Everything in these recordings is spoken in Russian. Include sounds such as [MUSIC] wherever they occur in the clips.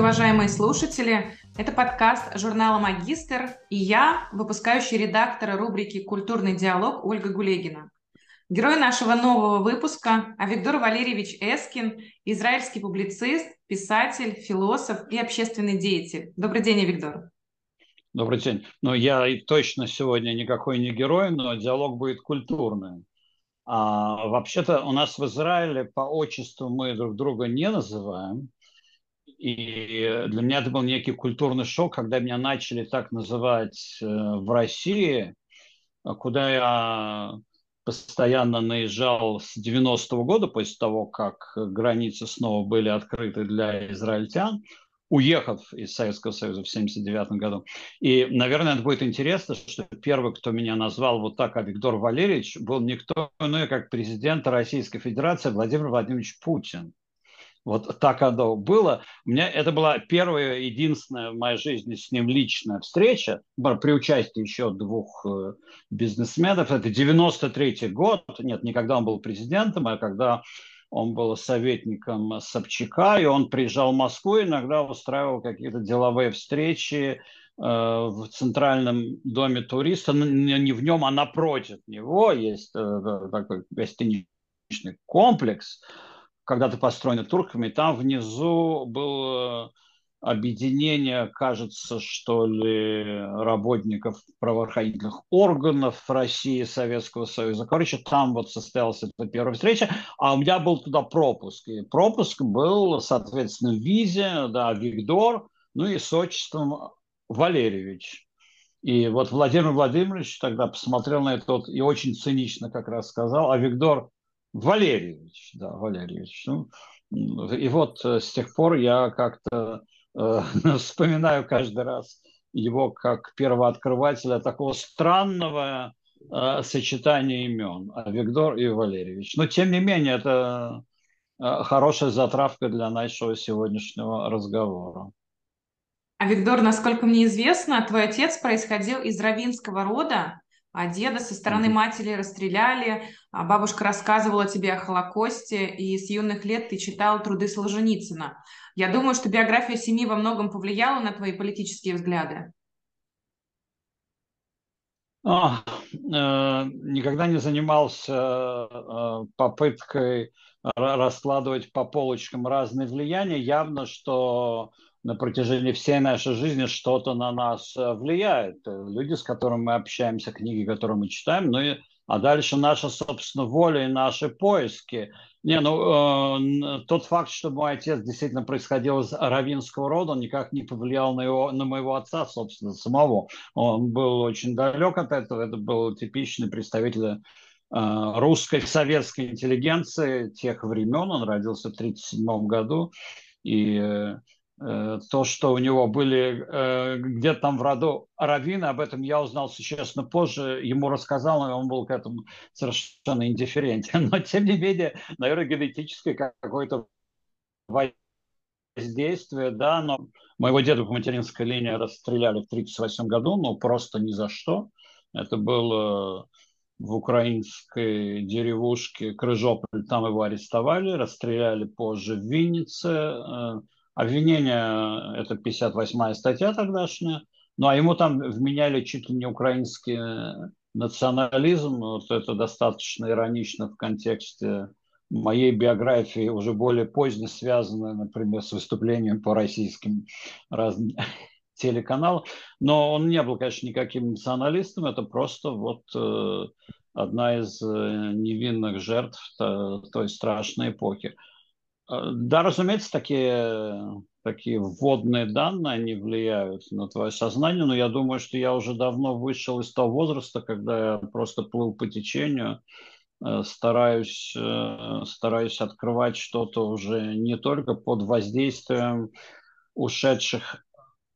Уважаемые слушатели! Это подкаст журнала «Магистр» и я, выпускающий редактор рубрики «Культурный диалог» Ольга Гулегина. Герой нашего нового выпуска – Авигдор Валерьевич Эскин, израильский публицист, писатель, философ и общественный деятель. Добрый день, Авигдор. Добрый день. Ну, я точно сегодня никакой не герой, но диалог будет культурный. А, вообще-то у нас в Израиле по отчеству мы друг друга не называем. И для меня это был некий культурный шок, когда меня начали так называть э, в России, куда я постоянно наезжал с 90-го года, после того, как границы снова были открыты для израильтян, уехав из Советского Союза в 1979 году. И, наверное, это будет интересно, что первый, кто меня назвал вот так, а Виктор Валерьевич, был никто иной, как президент Российской Федерации Владимир Владимирович Путин. Вот так оно было. У меня это была первая, единственная в моей жизни с ним личная встреча при участии еще двух э, бизнесменов. Это 93 год. Нет, не когда он был президентом, а когда он был советником Собчака, и он приезжал в Москву, иногда устраивал какие-то деловые встречи э, в центральном доме туриста, не в нем, а напротив него есть э, такой гостиничный комплекс, когда-то построенный турками, там внизу был э, объединение, кажется, что ли, работников правоохранительных органов России, Советского Союза. Короче, там вот состоялась эта первая встреча, а у меня был туда пропуск. И пропуск был, соответственно, в визе, да, Виктор, ну и с отчеством Валерьевич. И вот Владимир Владимирович тогда посмотрел на это и очень цинично как раз сказал, а Виктор Валерьевич, да, Валерьевич. Ну, и вот э, с тех пор я как-то э, [LAUGHS] вспоминаю каждый раз его как первооткрывателя такого странного э, сочетания имен, Виктор и Валерьевич. Но тем не менее, это э, хорошая затравка для нашего сегодняшнего разговора. А Виктор, насколько мне известно, твой отец происходил из равинского рода, а деда со стороны матери расстреляли, а бабушка рассказывала тебе о Холокосте, и с юных лет ты читал труды Солженицына. Я думаю, что биография семьи во многом повлияла на твои политические взгляды. А, э, никогда не занимался э, попыткой раскладывать по полочкам разные влияния. Явно, что на протяжении всей нашей жизни что-то на нас э, влияет. Люди, с которыми мы общаемся, книги, которые мы читаем, ну и а дальше наша, собственно, воля и наши поиски. Не, ну, э, тот факт, что мой отец действительно происходил из равинского рода, он никак не повлиял на, его, на моего отца, собственно, самого. Он был очень далек от этого, это был типичный представитель э, русской советской интеллигенции тех времен, он родился в 1937 году, и э, Э, то, что у него были э, где-то там в роду раввины, об этом я узнал существенно позже, ему рассказал, и он был к этому совершенно индифферентен. [LAUGHS] Но, тем не менее, наверное, генетическое какое-то воздействие, да, но моего деда по материнской линии расстреляли в 1938 году, но просто ни за что. Это было в украинской деревушке Крыжополь, там его арестовали, расстреляли позже в Виннице, э, Обвинение – это 58-я статья тогдашняя, ну а ему там вменяли чуть ли не украинский национализм, вот это достаточно иронично в контексте моей биографии, уже более поздно связанной, например, с выступлением по российским разным [LAUGHS] телеканалам. Но он не был, конечно, никаким националистом, это просто вот э, одна из э, невинных жертв той страшной эпохи. Э, да, разумеется, такие, такие вводные данные, они влияют на твое сознание, но я думаю, что я уже давно вышел из того возраста, когда я просто плыл по течению, э, стараюсь, э, стараюсь открывать что-то уже не только под воздействием ушедших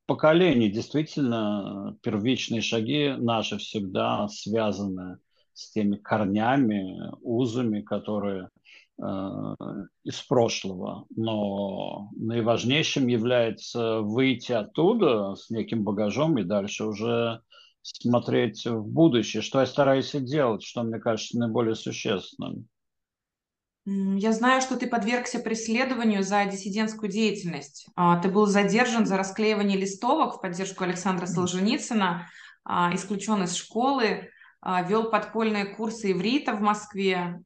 поколений. Действительно, первичные шаги наши всегда связаны с теми корнями, узами, которые из прошлого, но наиважнейшим является выйти оттуда с неким багажом и дальше уже смотреть в будущее, что я стараюсь и делать, что мне кажется наиболее существенным. Я знаю, что ты подвергся преследованию за диссидентскую деятельность. А, ты был задержан за расклеивание листовок в поддержку Александра Солженицына, а, исключен из школы, вел подпольные курсы иврита в Москве,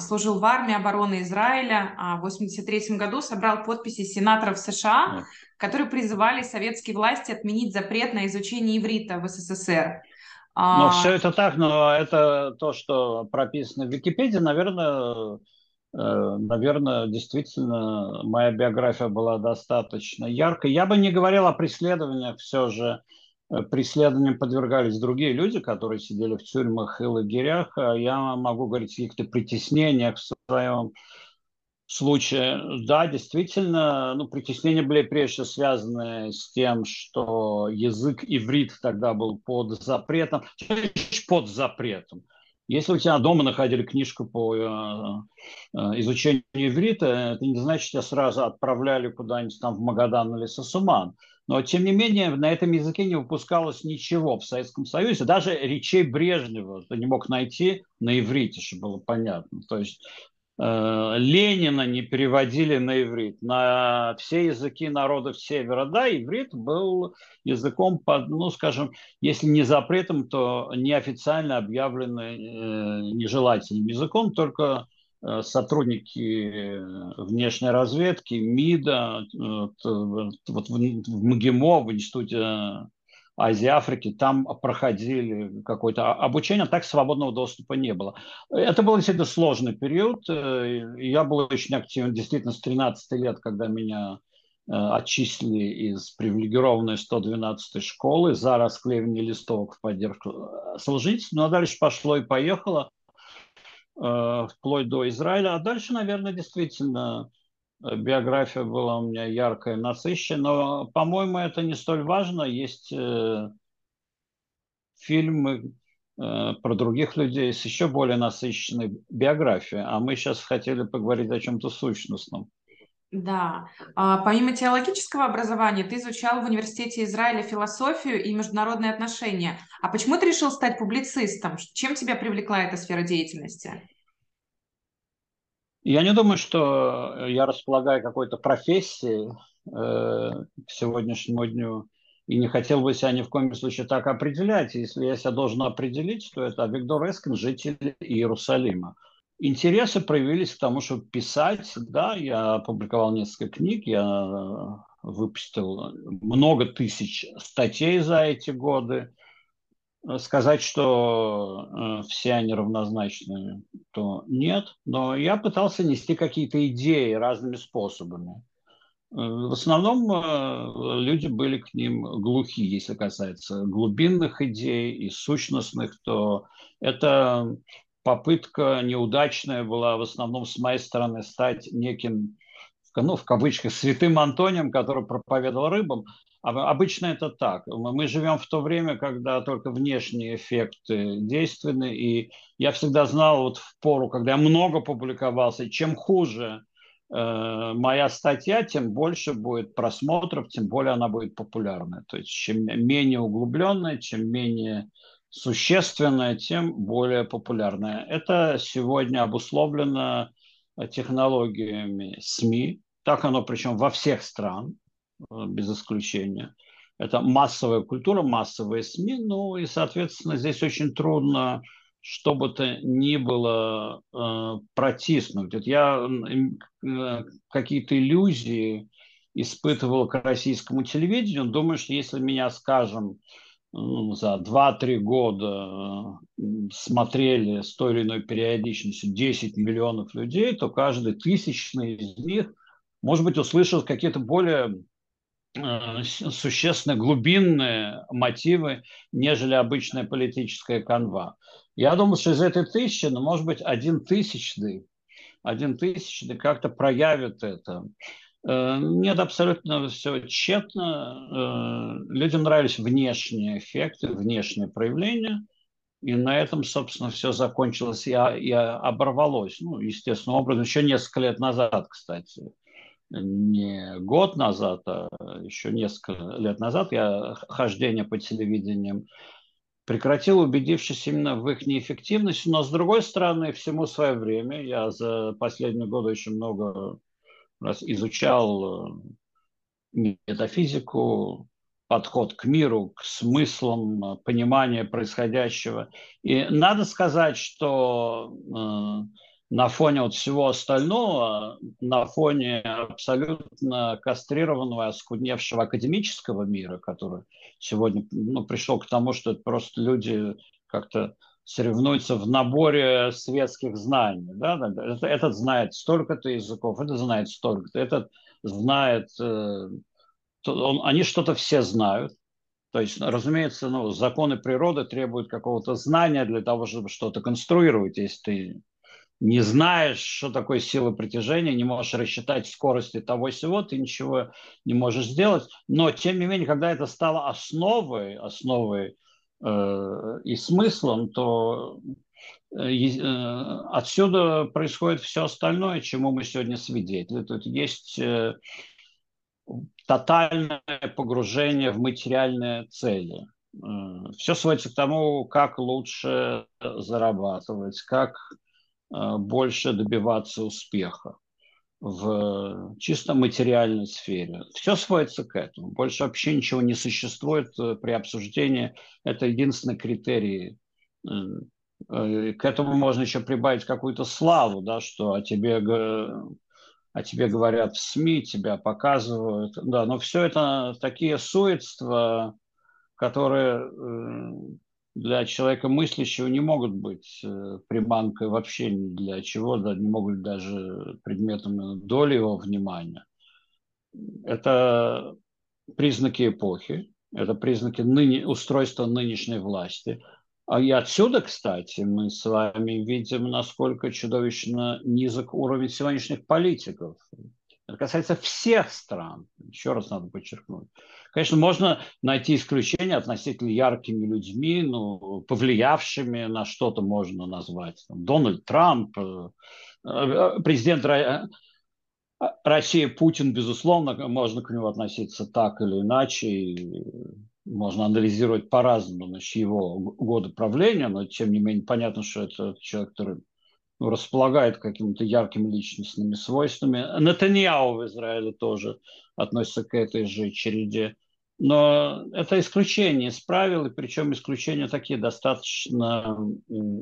служил в армии обороны Израиля, а в 1983 году собрал подписи сенаторов США, которые призывали советские власти отменить запрет на изучение иврита в СССР. Но все это так, но это то, что прописано в Википедии, наверное, Э, наверное, действительно моя биография была достаточно яркой. Я бы не говорил о преследованиях, все же преследованиям подвергались другие люди, которые сидели в тюрьмах и лагерях. А я могу говорить о каких-то притеснениях в своем случае. Да, действительно, ну, притеснения были прежде связаны с тем, что язык иврит тогда был под запретом, под запретом. Если у тебя дома находили книжку по э, э, изучению иврита, это не значит, что тебя сразу отправляли куда-нибудь там в Магадан или Сосуман. Но, тем не менее, на этом языке не выпускалось ничего в Советском Союзе. Даже речей Брежнева ты не мог найти на иврите, чтобы было понятно. То есть Э, Ленина не переводили на иврит. На все языки народов Севера, да, иврит был языком, под, ну, скажем, если не запретом, то неофициально объявленный э, нежелательным языком, только сотрудники внешней разведки, МИДа, вот, вот в, МГИМО, в Институте Азии, Африки, там проходили какое-то обучение, так свободного доступа не было. Это был действительно сложный период. Э, я был очень активен действительно с 13 лет, когда меня э, отчислили из привилегированной 112 школы за расклеивание листовок в поддержку э, Солженицына. Ну, а дальше пошло и поехало, вплоть до Израиля. А дальше, наверное, действительно биография была у меня яркая, насыщенная, но, по-моему, это не столь важно. Есть э, фильмы э, про других людей с еще более насыщенной биографией, а мы сейчас хотели поговорить о чем-то сущностном. Да. А, помимо теологического образования, ты изучал в Университете Израиля философию и международные отношения. А почему ты решил стать публицистом? Чем тебя привлекла эта сфера деятельности? Я не думаю, что я располагаю какой-то профессией э, к сегодняшнему дню и не хотел бы себя ни в коем случае так определять. Если я себя должен определить, то это Виктор Эскин, житель Иерусалима. Интересы проявились к тому, чтобы писать. Да, я опубликовал несколько книг, я выпустил много тысяч статей за эти годы сказать, что э, все они равнозначны, то нет. Но я пытался нести какие-то идеи разными способами. Э, в основном э, люди были к ним глухи, если касается глубинных идей и сущностных, то это попытка неудачная была в основном с моей стороны стать неким ну, в кавычках, святым Антонием, который проповедовал рыбам, Обычно это так. Мы живем в то время, когда только внешние эффекты действенны. И я всегда знал вот в пору, когда я много публиковался, чем хуже э, моя статья, тем больше будет просмотров, тем более она будет популярной. То есть чем менее углубленная, чем менее существенная, тем более популярная. Это сегодня обусловлено технологиями СМИ. Так оно причем во всех странах Э, без исключения. Это массовая культура, массовые СМИ, ну и, соответственно, здесь очень трудно что бы то ни было э, протиснуть. Вот я э, какие-то иллюзии испытывал к российскому телевидению. Думаю, что если меня, скажем, ну, за 2-3 года э, смотрели с той или иной периодичностью 10 миллионов людей, то каждый тысячный из них, может быть, услышал какие-то более Э, существенно глубинные мотивы, нежели обычная политическая канва. Я думаю, что из этой тысячи, ну, может быть, один тысячный, один тысячный как-то проявит это. Э, нет, абсолютно все тщетно. Э, людям нравились внешние эффекты, внешние проявления. И на этом, собственно, все закончилось и, и оборвалось. Ну, естественным образом, еще несколько лет назад, кстати не год назад, а еще несколько лет назад я хождение по телевидениям прекратил, убедившись именно в их неэффективности. Но, с другой стороны, всему свое время. Я за последние годы очень много изучал э, метафизику, подход к миру, к смыслам, понимание происходящего. И надо сказать, что э, на фоне вот всего остального, на фоне абсолютно кастрированного, оскудневшего академического мира, который сегодня ну, пришел к тому, что это просто люди как-то соревнуются в наборе светских знаний. Да? Этот знает столько-то языков, этот знает столько-то, этот знает э, он, они что-то все знают. То есть, разумеется, ну, законы природы требуют какого-то знания для того, чтобы что-то конструировать. Если ты не знаешь, что такое сила притяжения, не можешь рассчитать скорости того всего, ты ничего не можешь сделать. Но, тем не менее, когда это стало основой, основой и смыслом, то э, э отсюда происходит все остальное, чему мы сегодня свидетели. Тут есть э, тотальное погружение в материальные цели. Э, Все сводится к тому, как лучше зарабатывать, как э, больше добиваться успеха в чисто материальной сфере. Все сводится к этому. Больше вообще ничего не существует э, при обсуждении. Это единственный критерий. К этому можно еще прибавить какую-то славу, да, что о тебе о тебе говорят в СМИ, тебя показывают. Да, но все это такие суетства, которые э, для человека мыслящего не могут быть э, приманкой вообще ни для чего, да, не могут даже предметом доли его внимания. Это признаки эпохи, это признаки ныне, устройства нынешней власти – а и отсюда, кстати, мы с вами видим, насколько чудовищно низок уровень сегодняшних политиков. Это касается всех стран. Еще раз надо подчеркнуть. Конечно, можно найти исключения относительно яркими людьми, ну, повлиявшими на что-то можно назвать. Дональд Трамп, э, э, президент России Путин, безусловно, можно к нему относиться так или иначе можно анализировать по-разному значит, его годы правления, но тем не менее понятно, что это человек, который ну, располагает какими-то яркими личностными свойствами. Натаньяу в Израиле тоже относится к этой же череде. Но это исключение из правил, и причем исключения такие достаточно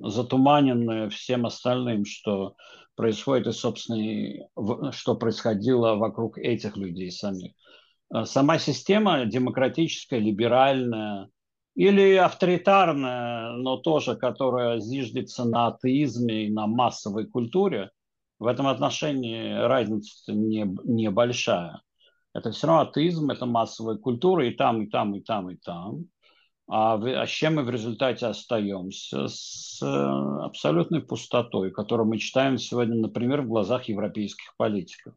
затуманенные всем остальным, что происходит и, собственно, что происходило вокруг этих людей самих. Э, сама система демократическая, либеральная или авторитарная, но тоже, которая зиждется на атеизме и на массовой культуре, в этом отношении разница не, небольшая. Это все равно атеизм, это массовая культура и там, и там, и там, и там. А, в, а с чем мы в результате остаемся? С э, абсолютной пустотой, которую мы читаем сегодня, например, в глазах европейских политиков.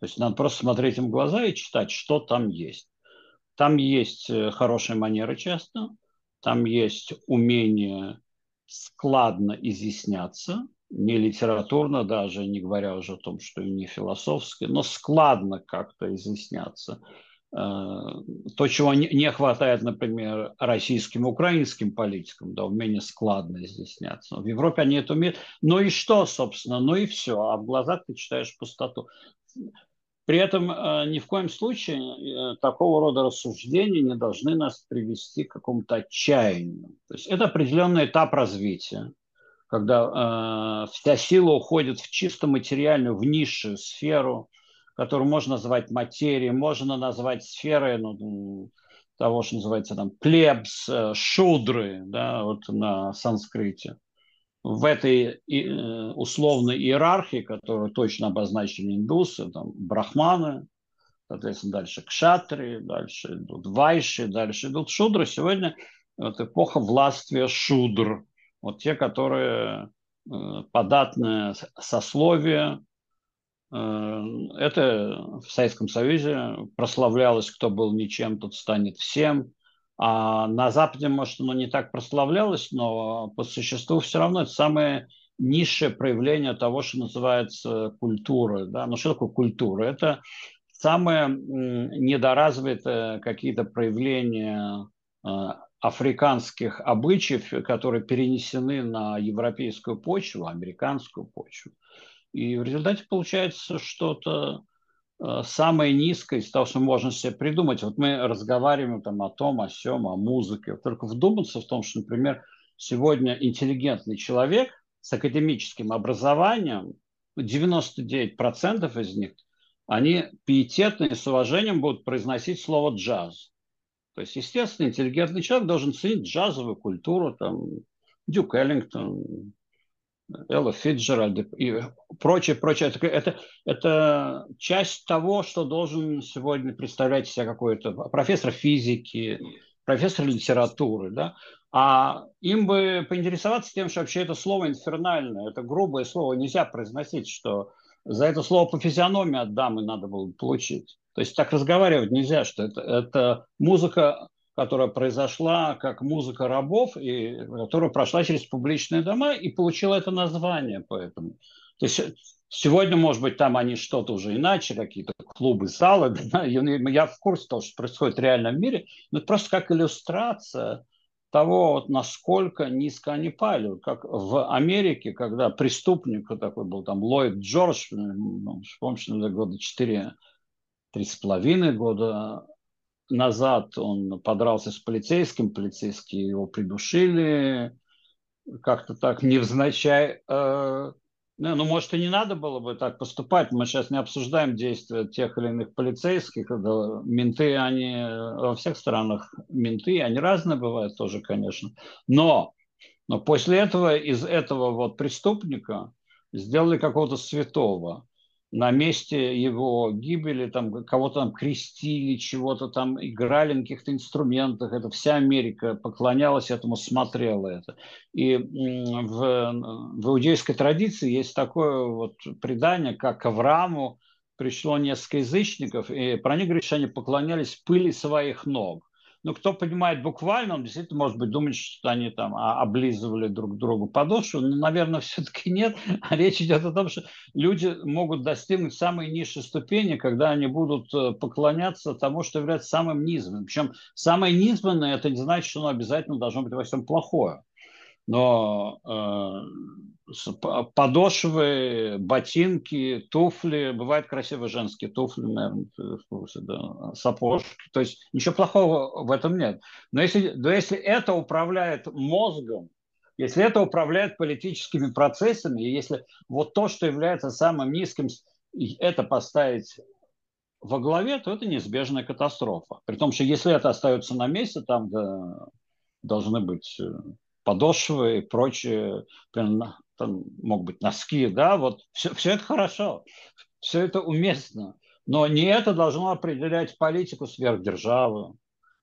То есть надо просто смотреть им в глаза и читать, что там есть. Там есть э, хорошие манеры часто, там есть умение складно изъясняться, не литературно даже, не говоря уже о том, что и не философски, но складно как-то изъясняться. Э, то, чего не хватает, например, российским украинским политикам, да, умение складно изъясняться. В Европе они это умеют. Ну и что, собственно? Ну и все. А в глазах ты читаешь пустоту. При этом э, ни в коем случае э, такого рода рассуждения не должны нас привести к какому-то отчаянию. То есть это определенный этап развития, когда э, вся сила уходит в чисто материальную, в низшую сферу, которую можно назвать материей, можно назвать сферой ну, того, что называется там плебс, э, шудры, да, вот на санскрите в этой э, условной иерархии, которую точно обозначили индусы, там брахманы, соответственно, дальше кшатри, дальше идут вайши, дальше идут шудры. Сегодня вот эпоха властвия шудр. Вот те, которые э, податное сословие. Э, это в Советском Союзе прославлялось, кто был ничем, тот станет всем. А на Западе, может, оно не так прославлялось, но по существу все равно это самое низшее проявление того, что называется культура. Да? Ну, что такое культура? Это самое недоразвитое какие-то проявления а, африканских обычаев, которые перенесены на европейскую почву, американскую почву. И в результате получается что-то э, самое низкое из того, что можно себе придумать. Вот мы разговариваем там о том, о сем, о музыке. Только вдуматься в том, что, например, сегодня интеллигентный человек с академическим образованием, 99% из них, они пиететно и с уважением будут произносить слово «джаз». То есть, естественно, интеллигентный человек должен ценить джазовую культуру, там, Дюк Эллингтон, Элла Фитджеральд и прочее, прочее. Это, это, это часть того, что должен сегодня представлять себя какой-то профессор физики, профессор литературы, да, а им бы поинтересоваться тем, что вообще это слово инфернальное, это грубое слово, нельзя произносить, что за это слово по физиономии от дамы надо было получить. То есть так разговаривать нельзя, что это, это музыка, которая произошла как музыка рабов, и которая прошла через публичные дома и получила это название поэтому. То есть сегодня, может быть, там они что-то уже иначе, какие-то клубы, залы. [LAUGHS] Да, я в курсе того, что происходит в реальном мире, но это просто как иллюстрация того, вот, насколько низко они пали. Как в Америке, когда преступник такой был, там, Ллойд Джордж, ну, помнишь, года четыре три с половиной года назад он подрался с полицейским, полицейские его придушили, как-то так невзначай. Э, ну, ну, может, и не надо было бы так поступать. Мы сейчас не обсуждаем действия тех или иных полицейских. Когда менты, они во всех странах менты, они разные бывают тоже, конечно. Но, но после этого из этого вот преступника сделали какого-то святого на месте его гибели там кого-то там крестили, чего-то там играли на каких-то инструментах. Это вся Америка поклонялась этому, смотрела это. И в, в иудейской традиции есть такое вот предание, как к Аврааму пришло несколько язычников, и про них говорит, что они поклонялись пыли своих ног. Ну, кто понимает буквально, он действительно, может быть, думает, что они там облизывали друг другу подошву. Но, наверное, [LAUGHS] все-таки нет. А речь идет о том, что люди могут достигнуть самой низшей ступени, когда они будут э, поклоняться тому, что является самым низменным. Причем самое низменное, это не значит, что оно обязательно должно быть во всем плохое. Но э, подошвы, ботинки, туфли, бывают красивые женские туфли, наверное, в курсе, да, сапожки. То есть ничего плохого в этом нет. Но если, но если это управляет мозгом, если это управляет политическими процессами, и если вот то, что является самым низким, это поставить во главе, то это неизбежная катастрофа. При том, что если это остается на месте, там да, должны быть э, подошвы и прочее, там могут быть носки, да, вот все, все это хорошо, все это уместно, но не это должно определять политику сверхдержавы,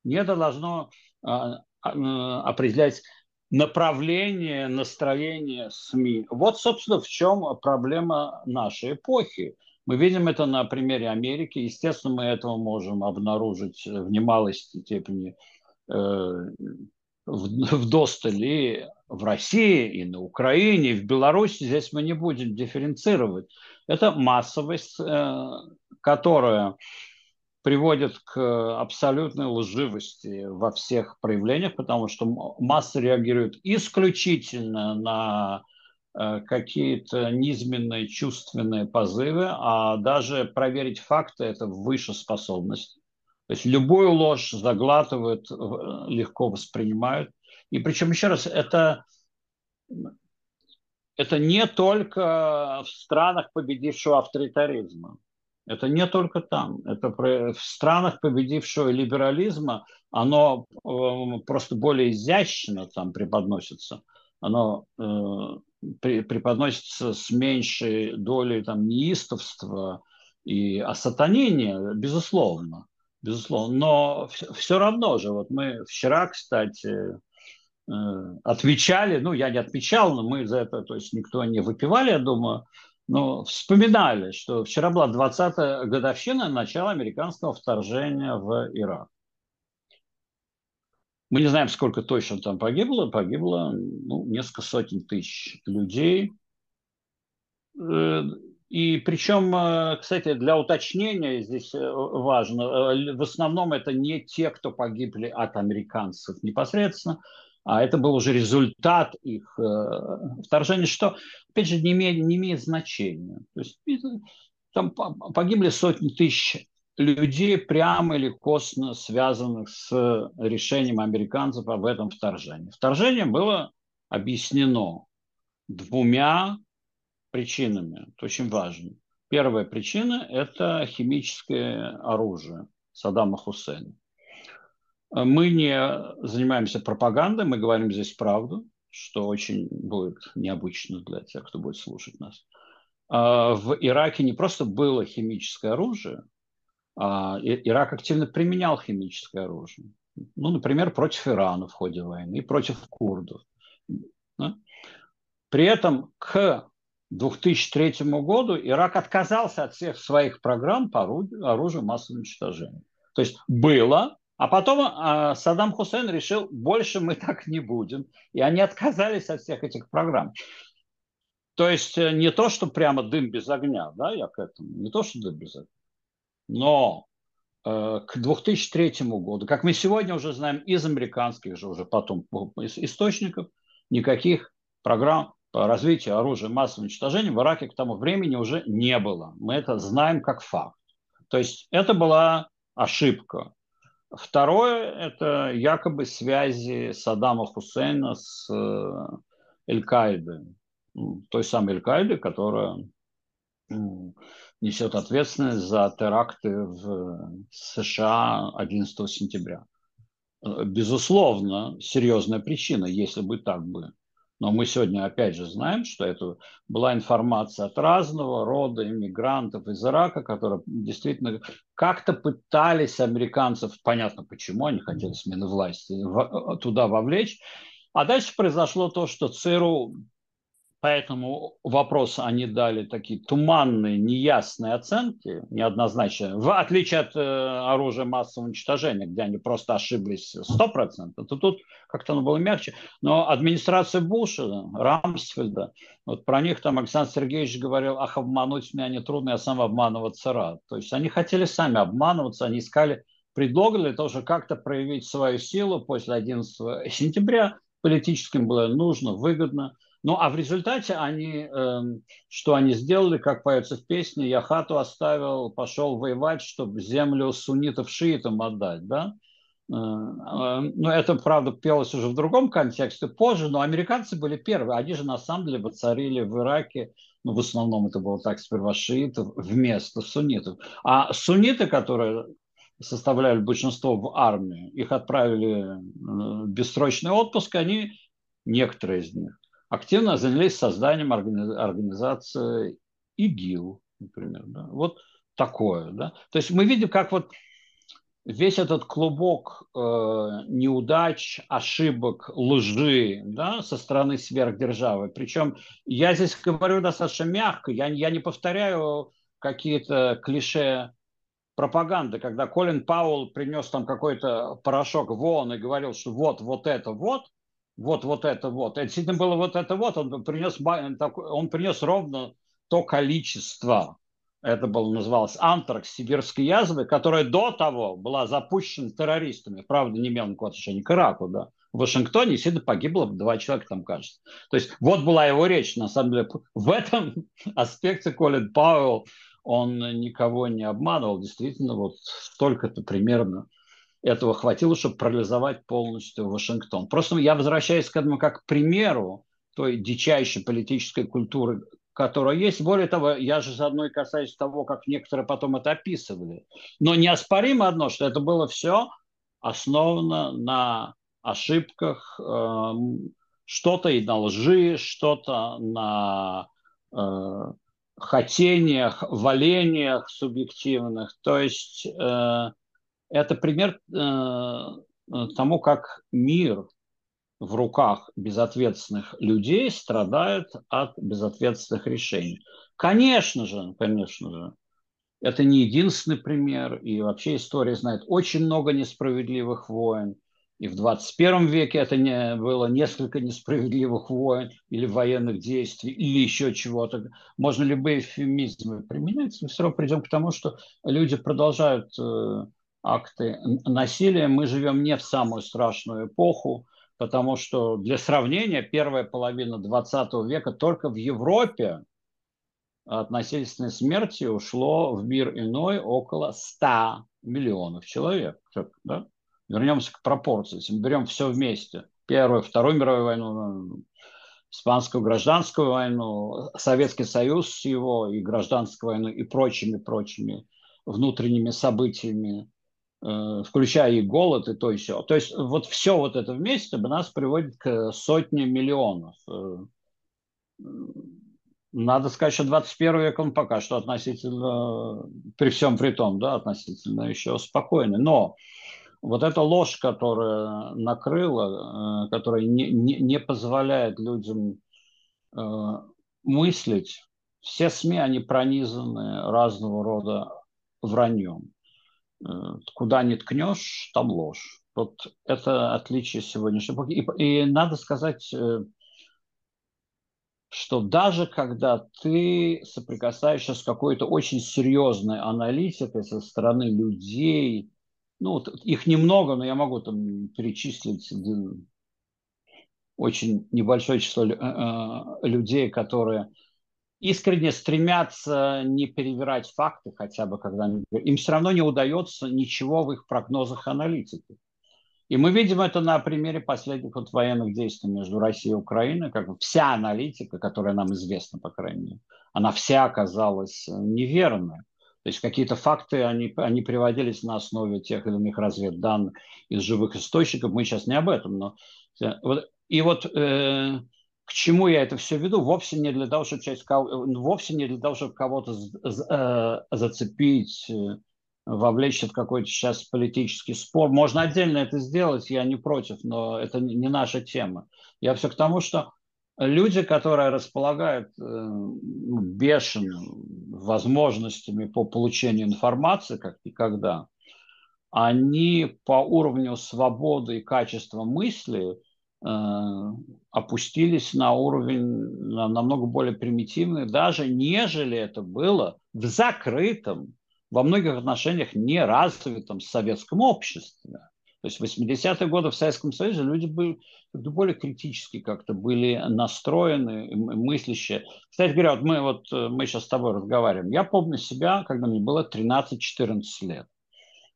не это должно а, а, определять направление, настроение СМИ. Вот, собственно, в чем проблема нашей эпохи. Мы видим это на примере Америки. Естественно, мы этого можем обнаружить в немалой степени э, в, в достале в России, и на Украине, и в Беларуси. Здесь мы не будем дифференцировать. Это массовость, э, которая приводит к абсолютной лживости во всех проявлениях, потому что масса реагирует исключительно на э, какие-то низменные чувственные позывы, а даже проверить факты – это выше способность. То есть любую ложь заглатывают, э, легко воспринимают. И причем, еще раз, это, это не только в странах победившего авторитаризма. Это не только там. Это в странах победившего либерализма оно э, просто более изящно там преподносится. Оно э, преподносится с меньшей долей там, неистовства и осатанения, безусловно безусловно. Но все равно же, вот мы вчера, кстати, э, отмечали, ну, я не отмечал, но мы за это, то есть никто не выпивали, я думаю, но вспоминали, что вчера была 20-я годовщина начала американского вторжения в Ирак. Мы не знаем, сколько точно там погибло. Погибло ну, несколько сотен тысяч людей. И причем, э, кстати, для уточнения здесь э, важно, э, в основном это не те, кто погибли от американцев непосредственно, а это был уже результат их вторжения, что, опять же, не имеет, не имеет значения. То есть там погибли сотни тысяч людей, прямо или косвенно связанных с решением американцев об этом вторжении. Вторжение было объяснено двумя причинами. Это очень важно. Первая причина – это химическое оружие Саддама Хусейна. Мы не занимаемся пропагандой, мы говорим здесь правду, что очень будет необычно для тех, кто будет слушать нас. А в Ираке не просто было химическое оружие, а Ирак активно применял химическое оружие. Ну, например, против Ирана в ходе войны против курдов. При этом к 2003 году Ирак отказался от всех своих программ по оружию массового уничтожения. То есть было, а потом а, Саддам Хусейн решил, больше мы так не будем. И они отказались от всех этих программ. То есть э, не то, что прямо дым без огня, да, я к этому, не то, что дым без огня. Но э, к 2003 году, как мы сегодня уже знаем из американских же уже потом источников, никаких программ по развитию оружия массового уничтожения в Ираке к тому времени уже не было. Мы это знаем как факт. То есть это была ошибка. Второе – это якобы связи Саддама Хусейна с э, Эль-Каидой. Той самой Эль-Каиды, которая несет ответственность за теракты в США 11 сентября. Э, безусловно, серьезная причина, если бы так было. Но мы сегодня опять же знаем, что это была информация от разного рода иммигрантов из Ирака, которые действительно как-то пытались американцев, понятно почему, они хотели смены власти, туда вовлечь. А дальше произошло то, что ЦРУ Поэтому вопрос они дали такие туманные, неясные оценки, неоднозначные, в отличие от э, оружия массового уничтожения, где они просто ошиблись 100%, то тут как-то оно было мягче. Но администрация Буша, Рамсфельда, вот про них там Александр Сергеевич говорил, ах, обмануть меня нетрудно, я сам обманываться рад. То есть они хотели сами обманываться, они искали предлога для того, чтобы как-то проявить свою силу после 11 сентября. Политическим было нужно, выгодно – ну, а в результате они, э, что они сделали, как поется в песне, я хату оставил, пошел воевать, чтобы землю суннитов шиитам отдать, да? Э, э, ну, это, правда, пелось уже в другом контексте позже, но американцы были первые. Они же, на самом деле, воцарили в Ираке, ну, в основном это было так, сперва шиитов вместо суннитов. А сунниты, которые составляли большинство в армии, их отправили в бессрочный отпуск, они, некоторые из них, активно занялись созданием организации ИГИЛ, например. Да? Вот такое. Да? То есть мы видим, как вот весь этот клубок э, неудач, ошибок, лжи да, со стороны сверхдержавы. Причем я здесь говорю достаточно мягко, я, я не повторяю какие-то клише пропаганды, когда Колин Пауэлл принес там какой-то порошок в ООН и говорил, что вот, вот это, вот, вот, вот это вот. Это действительно было вот это вот. Он принес, он принес ровно то количество, это было, называлось антракс, сибирской язвы, которая до того была запущена террористами, правда, не имела никакого отношения к Ираку, да. В Вашингтоне действительно погибло два человека, там кажется. То есть вот была его речь, на самом деле. В этом [LAUGHS] аспекте Колин Пауэлл, он никого не обманывал, действительно, вот столько-то примерно этого хватило, чтобы парализовать полностью Вашингтон. Просто я возвращаюсь к этому как к примеру той дичайшей политической культуры, которая есть. Более того, я же заодно и касаюсь того, как некоторые потом это описывали. Но неоспоримо одно, что это было все основано на ошибках, э, что-то и на лжи, что-то на э, хотениях, валениях субъективных. То есть э, это пример э, э, тому, как мир в руках безответственных людей страдает от безответственных решений. Конечно же, конечно же, это не единственный пример, и вообще история знает очень много несправедливых войн. И в 21 веке это не, было несколько несправедливых войн или военных действий, или еще чего-то. Можно любые эфемизмы применять, мы все равно придем к тому, что люди продолжают э, акты насилия. Мы живем не в самую страшную эпоху, потому что для сравнения первая половина 20 века только в Европе от насильственной смерти ушло в мир иной около 100 миллионов человек. Да? Вернемся к пропорции. Если мы берем все вместе, Первую, Вторую мировую войну, Испанскую гражданскую войну, Советский Союз с его и гражданскую войну и прочими-прочими внутренними событиями, включая и голод, и то, и все. То есть вот все вот это вместе нас приводит к сотне миллионов. Э, надо сказать, что 21 век он пока что относительно, при всем при том, да, относительно еще спокойный. Но вот эта ложь, которая накрыла, э, которая не, не, не позволяет людям э, мыслить, все СМИ, они пронизаны разного рода враньем. Э, куда не ткнешь, там ложь. Вот это отличие сегодняшней эпохи. И, и надо сказать, что даже когда ты соприкасаешься с какой-то очень серьезной аналитикой со стороны людей, ну, их немного, но я могу там перечислить очень небольшое число э, э, людей, которые искренне стремятся не перевирать факты хотя бы когда им все равно не удается ничего в их прогнозах аналитики. И мы видим это на примере последних вот военных действий между Россией и Украиной, как бы вся аналитика, которая нам известна, по крайней мере, она вся оказалась неверной. То есть какие-то факты, они, они приводились на основе тех или иных разведданных из живых источников. Мы сейчас не об этом. Но... И вот э, к чему я это все веду? Вовсе не для того, чтобы, часть, вовсе не для того, чтобы кого-то э, зацепить, э, вовлечь в какой-то сейчас политический спор. Можно отдельно это сделать, я не против, но это не наша тема. Я все к тому, что люди, которые располагают э, ну, бешеным возможностями по получению информации, как никогда, они по уровню свободы и качества мысли э, опустились на уровень намного более примитивный, даже нежели это было в закрытом, во многих отношениях неразвитом советском обществе. То есть в 80-е годы в Советском Союзе люди были более критически как-то были настроены, мыслящие. Кстати говоря, вот мы, вот э, мы сейчас с тобой разговариваем. Я помню себя, когда мне было 13-14 лет.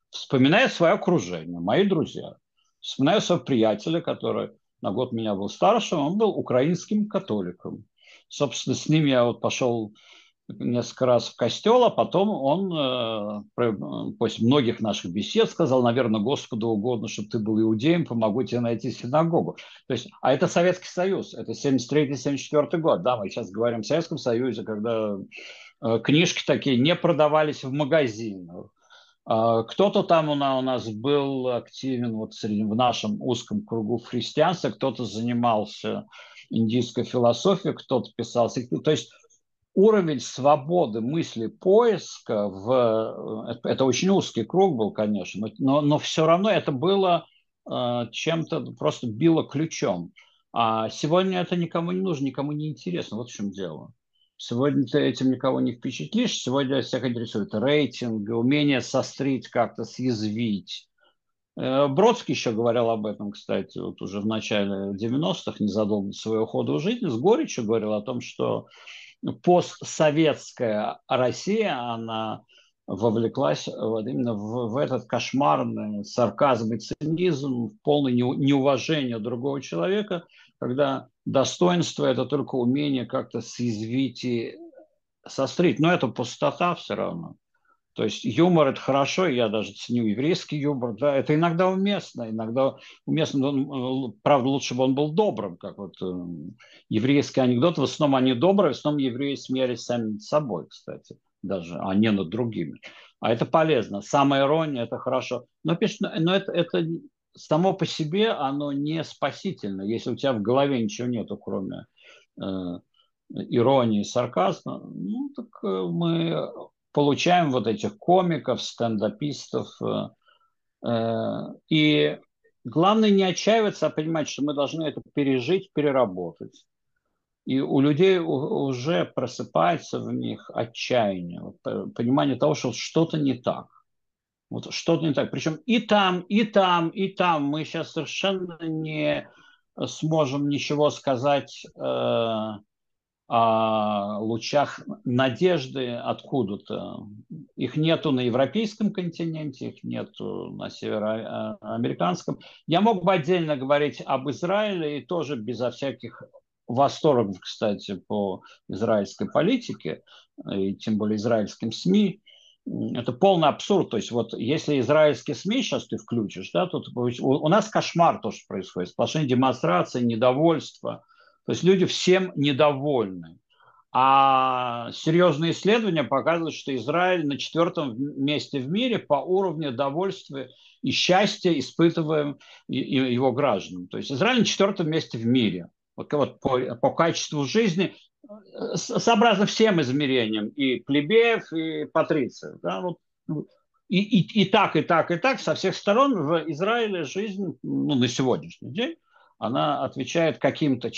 Вспоминая свое окружение, мои друзья, вспоминаю своего приятеля, который на год меня был старше, он был украинским католиком. Собственно, с ним я вот пошел несколько раз в костел, а потом он э, после многих наших бесед сказал, наверное, Господу угодно, чтобы ты был иудеем, помогу тебе найти синагогу. То есть, а это Советский Союз, это 73-74 год. Да, мы сейчас говорим о Советском Союзе, когда э, книжки такие не продавались в магазинах. А кто-то там у нас был активен вот в нашем узком кругу христианства, кто-то занимался индийской философией, кто-то писал. То есть уровень свободы мысли поиска в э, это очень узкий круг был, конечно, но, но все равно это было э, чем-то просто било ключом. А сегодня это никому не нужно, никому не интересно. Вот в чем дело. Сегодня ты этим никого не впечатлишь. Сегодня всех интересует рейтинг, умение сострить как-то, съязвить. Э, Бродский еще говорил об этом, кстати, вот уже в начале 90-х, незадолго до своего хода в жизни, с горечью говорил о том, что постсоветская Россия, она вовлеклась вот именно в, в этот кошмарный сарказм и цинизм, полное неуважение другого человека, когда достоинство – это только умение как-то съязвить и сострить. Но это пустота все равно. То есть юмор – это хорошо, я даже ценю еврейский юмор, да, это иногда уместно, иногда уместно, он, правда, лучше бы он был добрым, как вот э, еврейский анекдот, в основном они добрые, в основном евреи смеялись сами над собой, кстати, даже, а не над другими. А это полезно. Самая ирония – это хорошо. Но, но это, это само по себе, оно не спасительно, если у тебя в голове ничего нету, кроме э, иронии, сарказма, ну, так э, мы получаем вот этих комиков, стендапистов. Э, э, и главное не отчаиваться, а понимать, что мы должны это пережить, переработать. И у людей уже просыпается в них отчаяние, понимание того, что что-то не так. Вот что-то не так. Причем и там, и там, и там мы сейчас совершенно не сможем ничего сказать э, о лучах надежды откуда-то. Их нету на европейском континенте, их нету на североамериканском. Я мог бы отдельно говорить об Израиле и тоже безо всяких восторгов, кстати, по израильской политике, и тем более израильским СМИ. Это полный абсурд. То есть вот если израильские СМИ сейчас ты включишь, да, тут у нас кошмар то, что происходит. Сплошные демонстрации, недовольство – то есть люди всем недовольны. А серьезные исследования показывают, что Израиль на четвертом месте в мире по уровню довольствия и счастья испытываем его гражданам. То есть Израиль на четвертом месте в мире. Вот, вот по, по качеству жизни сообразно всем измерениям, и плебеев, и патрициев. Да? Вот, ну, и, и, и так, и так, и так, со всех сторон в Израиле жизнь ну, на сегодняшний день, она отвечает каким-то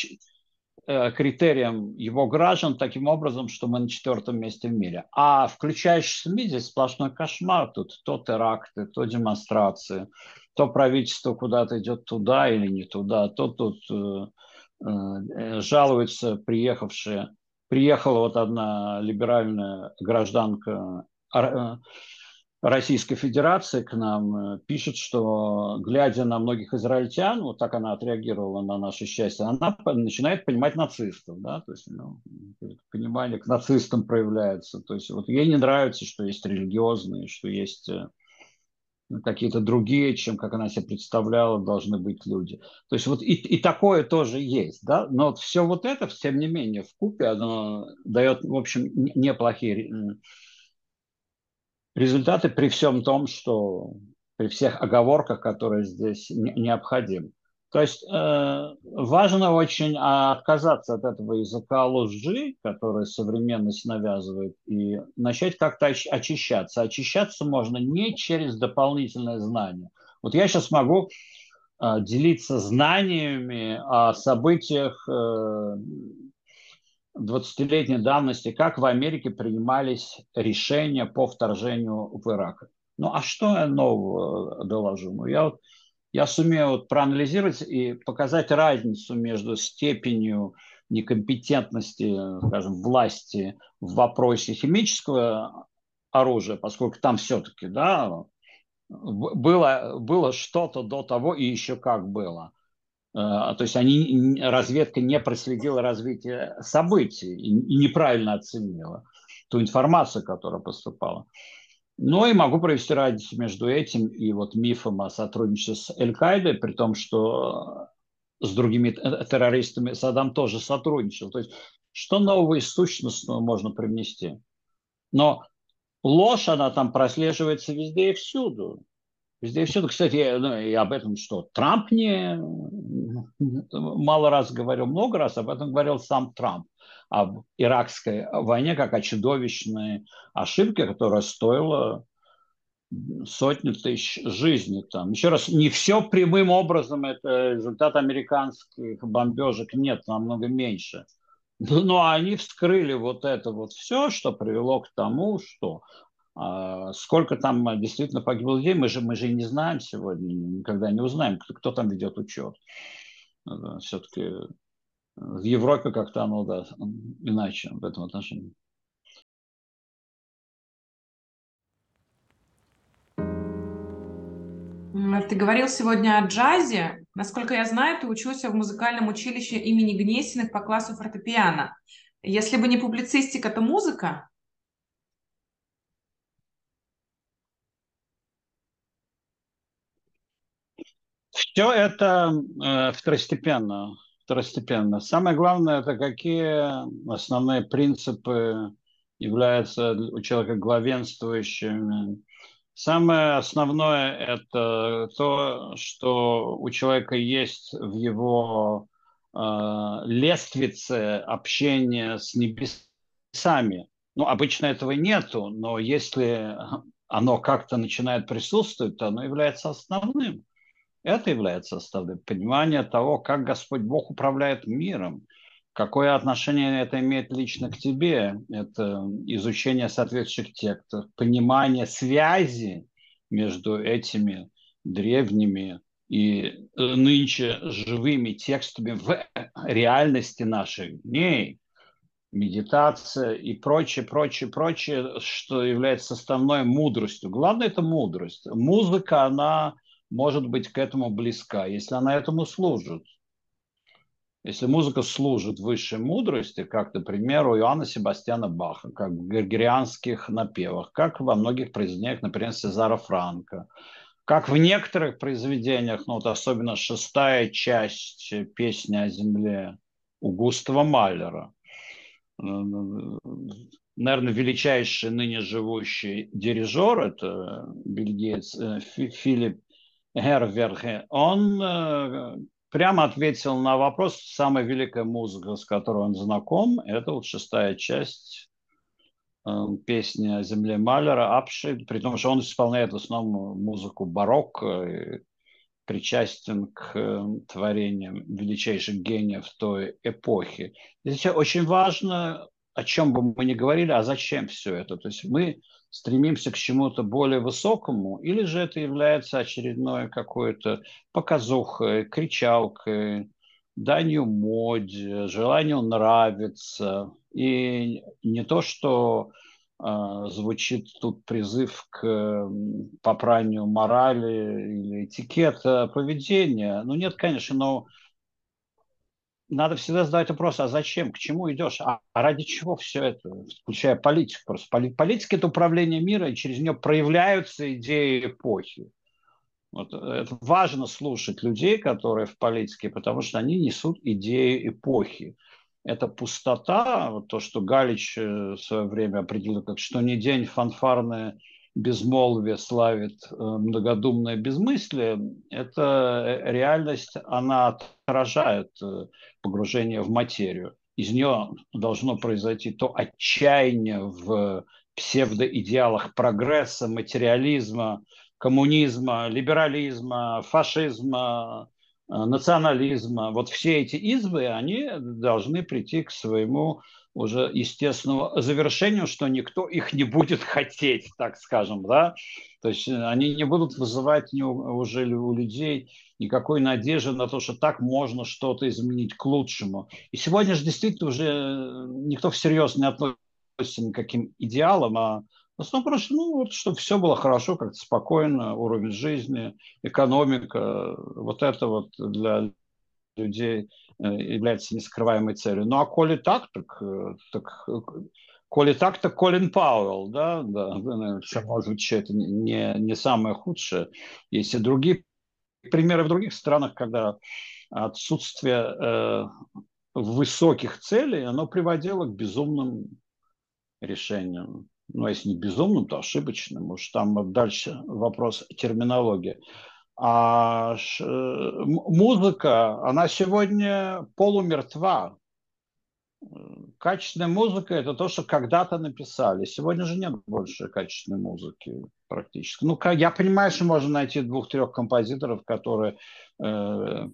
Э, критериям его граждан таким образом, что мы на четвертом месте в мире. А включаешь СМИ, здесь сплошной кошмар. Тут то теракты, то демонстрации, то правительство куда-то идет туда или не туда, то тут э, жалуются приехавшие. Приехала вот одна либеральная гражданка э, Российской Федерации к нам э, пишет, что глядя на многих израильтян, вот так она отреагировала на наше счастье, она начинает понимать нацистов, да, то есть ну, понимание к нацистам проявляется, то есть вот ей не нравится, что есть религиозные, что есть э, какие-то другие, чем как она себе представляла, должны быть люди. То есть вот и, и такое тоже есть, да, но все вот это, тем не менее, в купе оно дает, в общем, неплохие результаты при всем том, что при всех оговорках, которые здесь не, необходимы. То есть э, важно очень отказаться от этого языка лжи, который современность навязывает, и начать как-то очищаться. Очищаться можно не через дополнительное знание. Вот я сейчас могу э, делиться знаниями о событиях э, 20-летней давности, как в Америке принимались решения по вторжению в Ирак. Ну а что я нового доложу? Ну, я, вот, я сумею вот проанализировать и показать разницу между степенью некомпетентности, скажем, власти в вопросе химического оружия, поскольку там все-таки да, было, было что-то до того и еще как было. Э, то есть они, разведка не проследила развитие событий и неправильно оценила ту информацию, которая поступала. Ну и могу провести разницу между этим и вот мифом о сотрудничестве с Эль-Каидой, при том, что с другими террористами Саддам тоже сотрудничал. То есть что нового и сущностного можно привнести? Но ложь, она там прослеживается везде и всюду. Везде всюду. Кстати, ну, и об этом что? Трамп не мало раз говорил, много раз об этом говорил сам Трамп об иракской войне как о чудовищной ошибке, которая стоила сотни тысяч жизней. Там. Еще раз, не все прямым образом это результат американских бомбежек, нет, намного меньше. Но они вскрыли вот это вот все, что привело к тому, что а сколько там действительно погибло людей, мы же, мы же не знаем сегодня, никогда не узнаем, кто, кто там ведет учет. Все-таки в Европе как-то оно да, иначе в этом отношении. Ты говорил сегодня о джазе. Насколько я знаю, ты учился в музыкальном училище имени Гнесиных по классу фортепиано. Если бы не публицистика, то музыка? Все это э, второстепенно, второстепенно. Самое главное, это какие основные принципы являются у человека главенствующими. Самое основное – это то, что у человека есть в его э, лествице общения с небесами. Ну, обычно этого нету, но если оно как-то начинает присутствовать, то оно является основным Это является составной. Понимание того, как Господь Бог управляет миром, какое отношение это имеет лично к тебе. Это изучение соответствующих текстов, понимание связи между этими древними и нынче живыми текстами в реальности наших дней, медитация и прочее, прочее, прочее, что является составной мудростью. Главное – это мудрость. Музыка, она может быть к этому близка, если она этому служит. Если музыка служит высшей мудрости, как, например, у Иоанна Себастьяна Баха, как в григорианских напевах, как во многих произведениях, например, Сезара Франка, как в некоторых произведениях, ну вот особенно шестая часть песни о земле у Густава Маллера, наверное, величайший ныне живущий дирижер, это бельгиец э, Филипп Герверге, он э, прямо ответил на вопрос, самая великая музыка, с которой он знаком, это вот шестая часть э, песни о земле Малера, Апши, при том, что он исполняет в основном музыку барокко, причастен к э, творениям величайших гениев той эпохи. Здесь очень важно, о чем бы мы ни говорили, а зачем все это. То есть мы стремимся к чему-то более высокому, или же это является очередной какой-то показухой, кричалкой, данью моде, желанию нравиться. И не то, что э, звучит тут призыв к попранию морали или этикета поведения. Ну нет, конечно, но надо всегда задавать вопрос, а зачем, к чему идешь, а, а ради чего все это, включая политику. Просто политика – это управление мира, и через нее проявляются идеи эпохи. Вот это важно слушать людей, которые в политике, потому что они несут идеи эпохи. Это пустота, вот то, что Галич э, в свое время определил, как что не день фанфарное безмолвие славит э, многодумное безмыслие, эта э, реальность, она отражает э, погружение в материю. Из нее должно произойти то отчаяние в псевдоидеалах прогресса, материализма, коммунизма, либерализма, фашизма, национализма. Вот все эти избы, они должны прийти к своему уже естественного завершению, что никто их не будет хотеть, так скажем, да, то есть э, они не будут вызывать уже у людей никакой надежды на то, что так можно что-то изменить к лучшему. И сегодня же действительно уже э, никто всерьез не относится ни к каким идеалам, а в основном просто, ну, вот, чтобы все было хорошо, как-то спокойно, уровень жизни, экономика, вот это вот для людей Э, является нескрываемой целью. Ну а коли так, так, э, так коли так, то Колин Пауэлл, да, да, все может это не, не самое худшее. Есть и другие примеры в других странах, когда отсутствие э, высоких целей, оно приводило к безумным решениям. Ну, а если не безумным, то ошибочным. Уж там дальше вопрос терминологии. А ш, э, музыка, она сегодня полумертва. Качественная музыка – это то, что когда-то написали. Сегодня же нет больше качественной музыки практически. Ну, я понимаю, что можно найти двух-трех композиторов, которые э,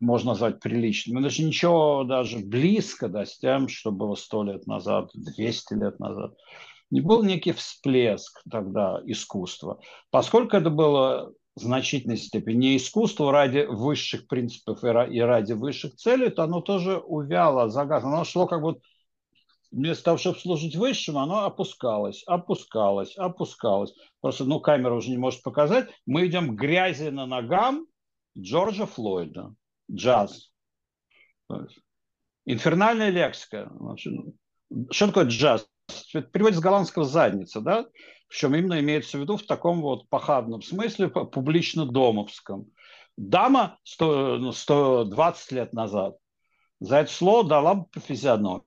можно назвать приличными. Но даже ничего даже близко да, с тем, что было сто лет назад, 200 лет назад. Не был некий всплеск тогда искусства. Поскольку это было значительной степени не искусство ради высших принципов и ради высших целей, то оно тоже увяло, загасло. Оно шло как бы вместо того, чтобы служить высшим, оно опускалось, опускалось, опускалось. Просто, ну, камера уже не может показать. Мы идем к грязи на ногам Джорджа Флойда. Джаз. Инфернальная лексика. Что такое джаз? Переводится с голландского задница, да? Причем именно имеется в виду в таком вот похабном смысле, публично-домовском. Дама 100, 120 ну, лет назад за это слово дала по физиономии.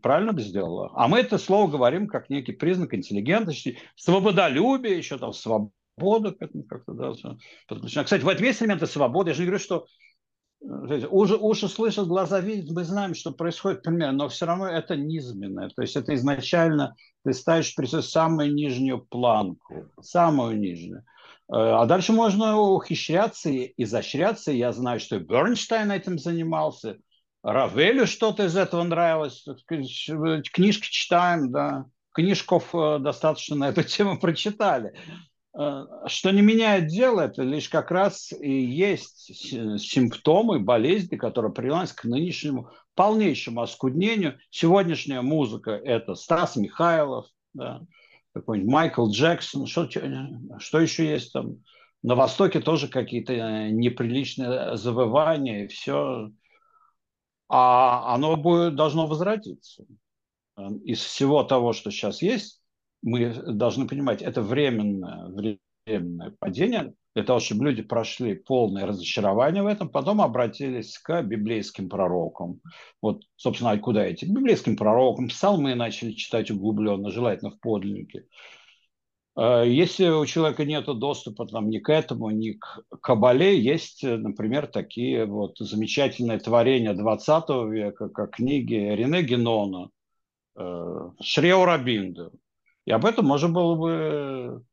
Правильно бы сделала. А мы это слово говорим как некий признак интеллигентности, свободолюбия, еще там свобода как-то, да, подключена. Кстати, в этом есть элементы свободы. Я же не говорю, что Уши, уши слышат, глаза видят, мы знаем, что происходит примерно, но все равно это низменное. То есть это изначально ты ставишь при самую нижнюю планку, самую нижнюю. А дальше можно ухищряться и изощряться. Я знаю, что Бернштейн этим занимался. Равелю что-то из этого нравилось. Книжки читаем, да. Книжков достаточно на эту [LAUGHS] тему прочитали. Э, что не меняет дело, это лишь как раз и есть симптомы болезни, которые привелась к нынешнему полнейшему оскуднению. Сегодняшняя музыка – это Стас Михайлов, да, какой-нибудь Майкл Джексон, что, что еще есть там? На Востоке тоже какие-то э, неприличные завывания и все. А оно будет, должно возвратиться. Э, из всего того, что сейчас есть, мы должны понимать, это временное, временное падение, для того, чтобы люди прошли полное разочарование в этом, потом обратились к библейским пророкам. Вот, собственно, куда эти? К библейским пророкам. Псалмы начали читать углубленно, желательно в подлиннике. А если у человека нет доступа там, ни к этому, ни к Кабале, есть, например, такие вот замечательные творения 20 века, как книги Рене Генона, э, Шрео Рабинда, и об этом можно было бы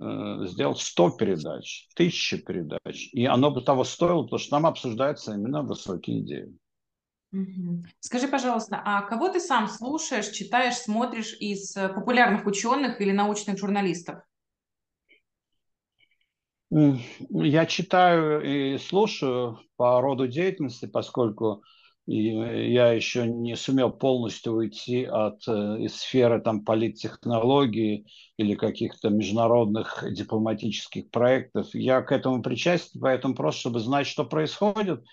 э, сделать 100 передач, тысячи передач. И оно бы того стоило, потому что там обсуждаются именно высокие идеи. Скажи, пожалуйста, а кого ты сам слушаешь, читаешь, смотришь из популярных ученых или научных журналистов? Я читаю и слушаю по роду деятельности, поскольку и я еще не сумел полностью уйти от э, сферы там, политтехнологии или каких-то международных дипломатических проектов. Я к этому причастен, поэтому просто, чтобы знать, что происходит.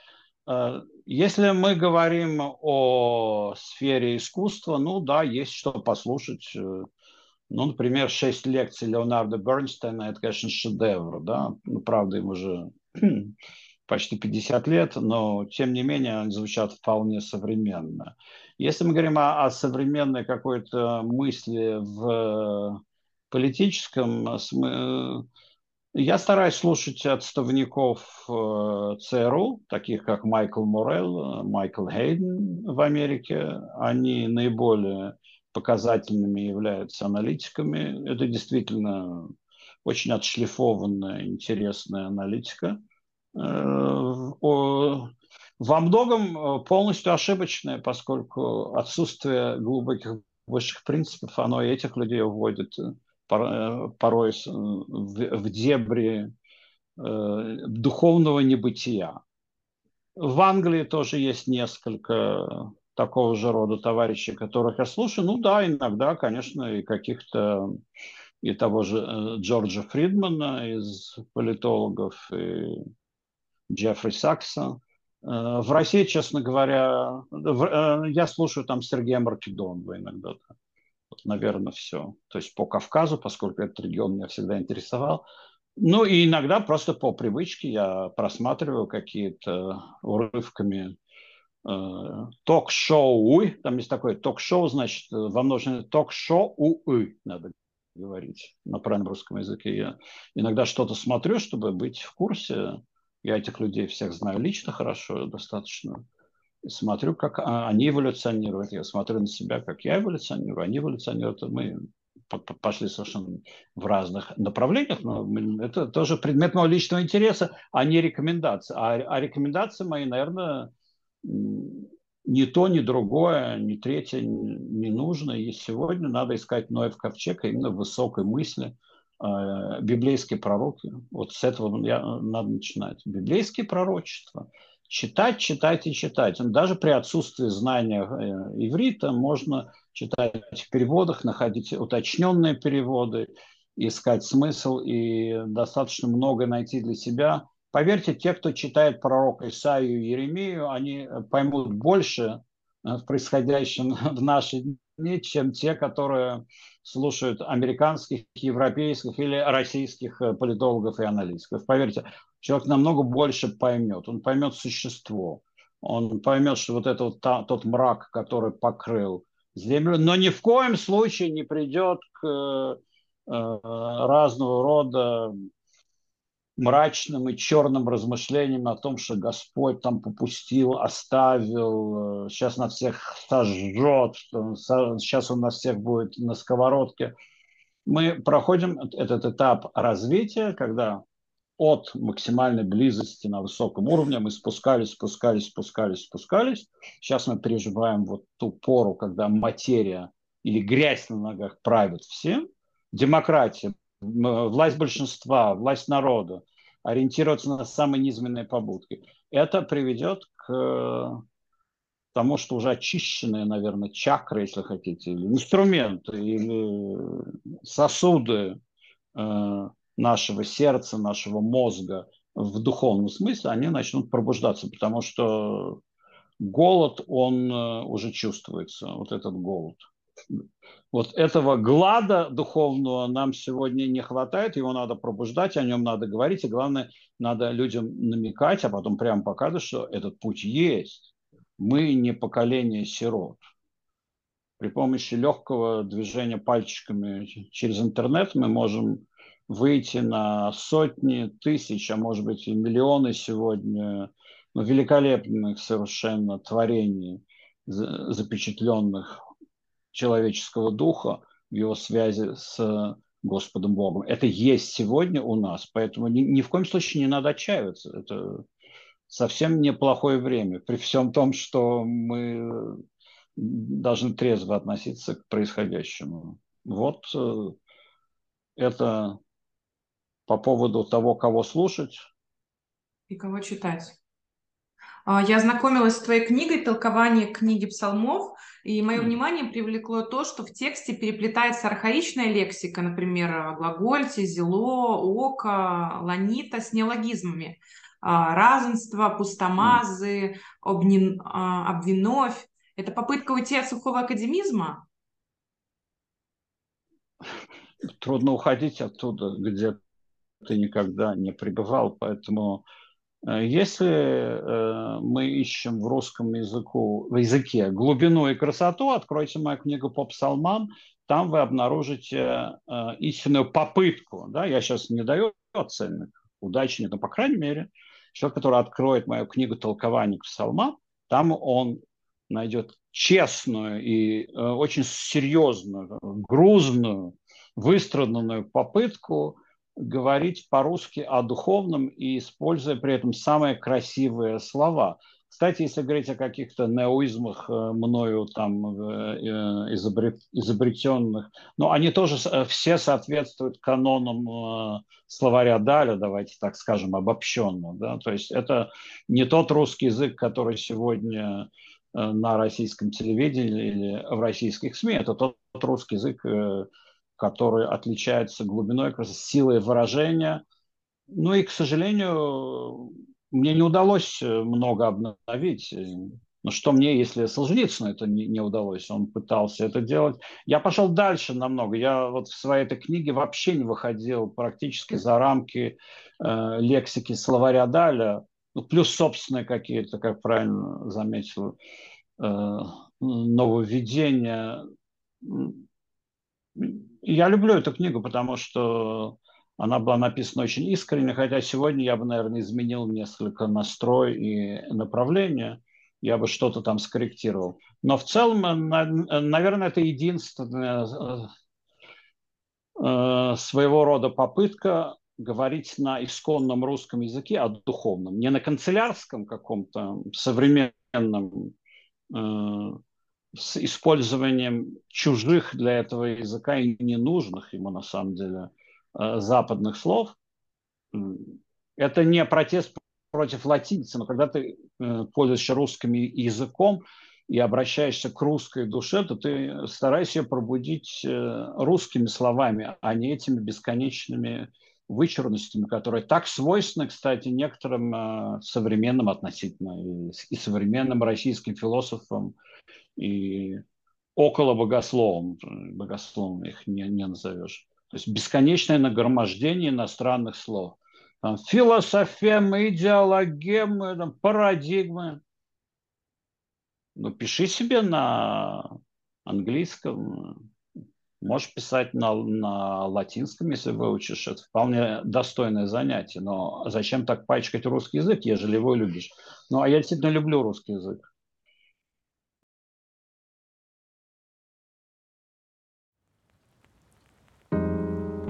Э, если мы говорим о сфере искусства, ну да, есть что послушать. Э, ну, например, шесть лекций Леонарда Бернстейна, это, конечно, шедевр, да, ну, правда, им уже почти 50 лет, но тем не менее они звучат вполне современно. Если мы говорим о, о современной какой-то мысли в политическом смысле, я стараюсь слушать отставников э, ЦРУ, таких как Майкл Морелл, Майкл Хейден в Америке. Они наиболее показательными являются аналитиками. Это действительно очень отшлифованная, интересная аналитика. Э, во многом э, полностью ошибочное, поскольку отсутствие глубоких высших принципов, оно и этих людей уводит э, порой в дебри духовного небытия. В Англии тоже есть несколько такого же рода товарищей, которых я слушаю. Ну да, иногда, конечно, и каких-то и того же Джорджа Фридмана из политологов, и Джеффри Сакса. Э, в России, честно говоря, э, я слушаю там Сергея Маркедонова иногда. Вот, наверное, все. То есть по Кавказу, поскольку этот регион меня всегда интересовал. Ну и иногда просто по привычке я просматриваю какие-то урывками э, ток-шоу. Там есть такое ток-шоу, значит, во множественном ток-шоу надо говорить на правильном русском языке. Я иногда что-то смотрю, чтобы быть в курсе я этих людей всех знаю лично хорошо, достаточно. И смотрю, как а, они эволюционируют. Я смотрю на себя, как я эволюционирую. Они эволюционируют. Мы пошли совершенно в разных направлениях, но это тоже предмет моего личного интереса, а не рекомендации. А, а рекомендации мои, наверное, ни то, ни другое, ни третье не нужно. И сегодня надо искать Ноев ковчег именно в высокой мысли – библейские пророки. Вот с этого я, надо начинать. Библейские пророчества. Читать, читать и читать. Даже при отсутствии знания э, иврита можно читать в переводах, находить уточненные переводы, искать смысл и достаточно много найти для себя. Поверьте, те, кто читает пророка Исаию и Еремию, они поймут больше э, в происходящем [LAUGHS] в наши дни, чем те, которые слушают американских, европейских или российских э, политологов и аналитиков. Поверьте, человек намного больше поймет. Он поймет существо. Он поймет, что вот это вот та, тот мрак, который покрыл землю, но ни в коем случае не придет к э, э разного рода мрачным и черным размышлением о том, что Господь там попустил, оставил, э, сейчас нас всех сожжет, сейчас он нас всех будет на сковородке. мы проходим этот этап развития, когда от максимальной близости на высоком уровне мы спускались, спускались, спускались, спускались. Сейчас мы переживаем вот ту пору, когда материя или грязь на ногах правит всем. Демократия, власть большинства, власть народа, ориентироваться на самые низменные побудки. Это приведет к тому, что уже очищенные, наверное, чакры, если хотите, или инструменты, или сосуды э, нашего сердца, нашего мозга в духовном смысле, они начнут пробуждаться, потому что голод, он э, уже чувствуется, вот этот голод. Вот этого глада духовного нам сегодня не хватает, его надо пробуждать, о нем надо говорить, и главное, надо людям намекать, а потом прямо показывать, что этот путь есть мы не поколение сирот. При помощи легкого движения пальчиками через интернет мы можем выйти на сотни тысяч, а может быть и миллионы сегодня ну, великолепных совершенно творений, запечатленных человеческого духа в его связи с Господом Богом. Это есть сегодня у нас, поэтому ни, ни в коем случае не надо отчаиваться. Это совсем неплохое время, при всем том, что мы должны трезво относиться к происходящему. Вот э, это по поводу того, кого слушать. И кого читать. А, я ознакомилась с твоей книгой «Толкование книги псалмов», и мое внимание привлекло то, что в тексте переплетается архаичная лексика, например, глагольте, зело, око, ланита с неологизмами. А, равенство, пустомазы, обнин, а, обвиновь. Это попытка уйти от сухого академизма? Трудно уходить оттуда, где ты никогда не пребывал, поэтому если э, мы ищем в русском языку, в языке глубину и красоту, откройте мою книгу по псалмам, там вы обнаружите э, истинную попытку. Да? Я сейчас не даю оценок, удачи нет, но, по крайней мере, человек, который откроет мою книгу «Толкование псалма», там он найдет честную и э, очень серьезную, грузную, выстраданную попытку говорить по-русски о духовном и используя при этом самые красивые слова. Кстати, если говорить о каких-то неоизмах э, мною там э, э, изобрет, изобретенных, но они тоже все соответствуют канонам словаря Даля, давайте так скажем, обобщенно. Да? То есть это не тот русский язык, который сегодня на российском телевидении или в российских СМИ, это тот русский язык, который отличается глубиной, силой выражения. Ну и, к сожалению, мне не удалось э, много обновить. Но что мне, если Солженицыну это не, не удалось, он пытался это делать. Я пошел дальше намного. Я вот в своей этой книге вообще не выходил практически за рамки э, лексики словаря Даля, ну, плюс собственные какие-то, как правильно заметил, э, нововведения. Я люблю эту книгу, потому что она была написана очень искренне, хотя сегодня я бы, наверное, изменил несколько настрой и направление, я бы что-то там скорректировал. Но в целом, наверное, это единственная э, э, своего рода попытка говорить на исконном русском языке о духовном, не на канцелярском каком-то современном э, с использованием чужих для этого языка и ненужных ему на самом деле Э, западных слов. Это не протест против латиницы, но когда ты э, пользуешься русским языком и обращаешься к русской душе, то ты стараешься пробудить э, русскими словами, а не этими бесконечными вычурностями, которые так свойственны, кстати, некоторым современным относительно и современным российским философам и около богословам, богословом их не, не назовешь. То есть бесконечное нагромождение иностранных слов. Там, философемы, идеологемы, там, парадигмы. Ну, пиши себе на английском, можешь писать на, на латинском, если выучишь. Это вполне достойное занятие. Но зачем так пачкать русский язык, ежели его любишь? Ну, а я действительно люблю русский язык.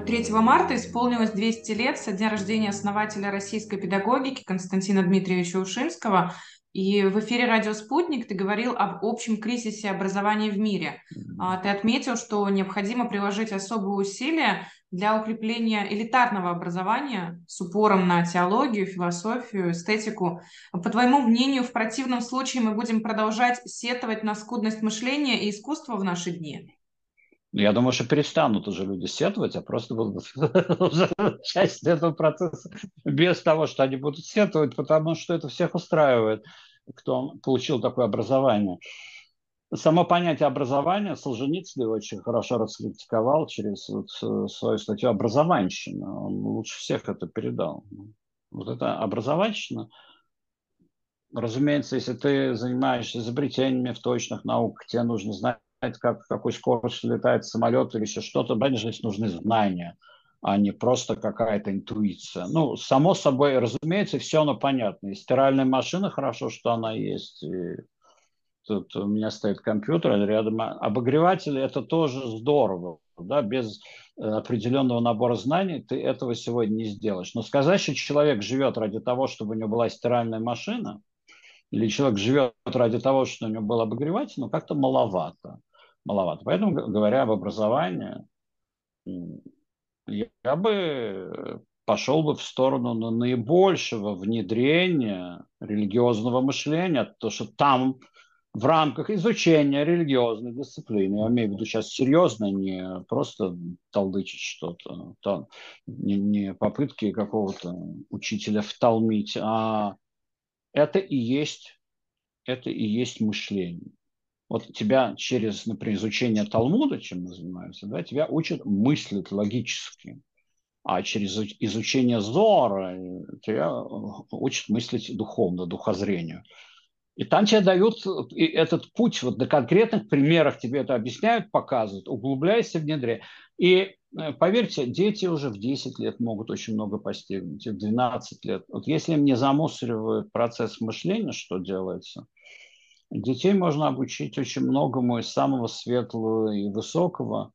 3 марта исполнилось 200 лет со дня рождения основателя российской педагогики Константина Дмитриевича Ушинского. И в эфире «Радио Спутник» ты говорил об общем кризисе образования в мире. А, ты отметил, что необходимо приложить особые усилия для укрепления элитарного образования с упором на теологию, философию, эстетику. По твоему мнению, в противном случае мы будем продолжать сетовать на скудность мышления и искусства в наши дни? Ну, я думаю, что перестанут уже люди сетовать, а просто будут [LAUGHS] часть этого процесса без того, что они будут сетовать, потому что это всех устраивает, кто получил такое образование. Само понятие образования Солженицын очень хорошо раскритиковал через вот свою статью «Образованщина». Он лучше всех это передал. Вот это образованщина, разумеется, если ты занимаешься изобретениями в точных науках, тебе нужно знать как, какой скоростью летает самолет или еще что-то, да, здесь нужны знания, а не просто какая-то интуиция. Ну, само собой, разумеется, все оно понятно. И стиральная машина, хорошо, что она есть. И тут у меня стоит компьютер рядом. Обогреватель – это тоже здорово. Да, без э, определенного набора знаний ты этого сегодня не сделаешь. Но сказать, что человек живет ради того, чтобы у него была стиральная машина, или человек живет ради того, что у него был обогреватель, ну как-то маловато маловато. Поэтому, говоря об образовании, я бы пошел бы в сторону наибольшего внедрения религиозного мышления, то что там в рамках изучения религиозной дисциплины, я имею в виду сейчас серьезно, не просто толдычить что-то, то, не, не попытки какого-то учителя втолмить, а это и есть, это и есть мышление вот тебя через, например, изучение Талмуда, чем мы занимаемся, да, тебя учат мыслить логически. А через изучение Зора тебя учат мыслить духовно, духозрению. И там тебе дают этот путь, вот на конкретных примерах тебе это объясняют, показывают, углубляйся, внедряй. И э, поверьте, дети уже в 10 лет могут очень много постигнуть, и в 12 лет. Вот если им не замусоривают процесс мышления, что делается – Детей можно обучить очень многому из самого светлого и высокого.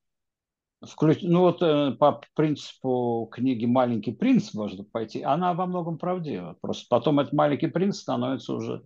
Вклю... Ну вот э, по принципу книги «Маленький принц» можно пойти. Она во многом правдива. Просто потом этот маленький принц становится уже,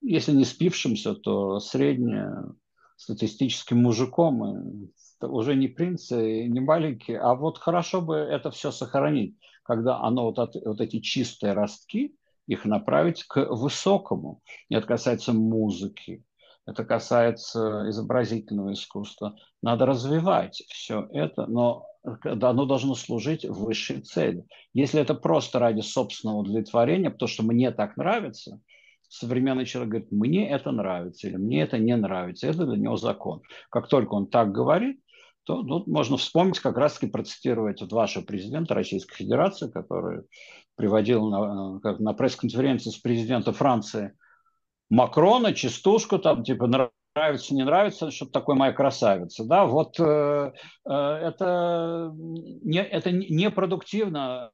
если не спившимся, то среднестатистическим мужиком. И уже не принц и не маленький. А вот хорошо бы это все сохранить, когда оно вот, от, вот эти чистые ростки – их направить к высокому. Это касается музыки, это касается изобразительного искусства. Надо развивать все это, но оно должно служить высшей цели. Если это просто ради собственного удовлетворения, потому что мне так нравится, современный человек говорит, мне это нравится или мне это не нравится, это для него закон. Как только он так говорит, то ну, можно вспомнить, как раз-таки процитировать вашего президента Российской Федерации, который приводил на, как на пресс-конференции с президентом Франции Макрона, частушку, там типа нравится, не нравится, что такое моя красавица. Да, вот э, э, это, не, это непродуктивно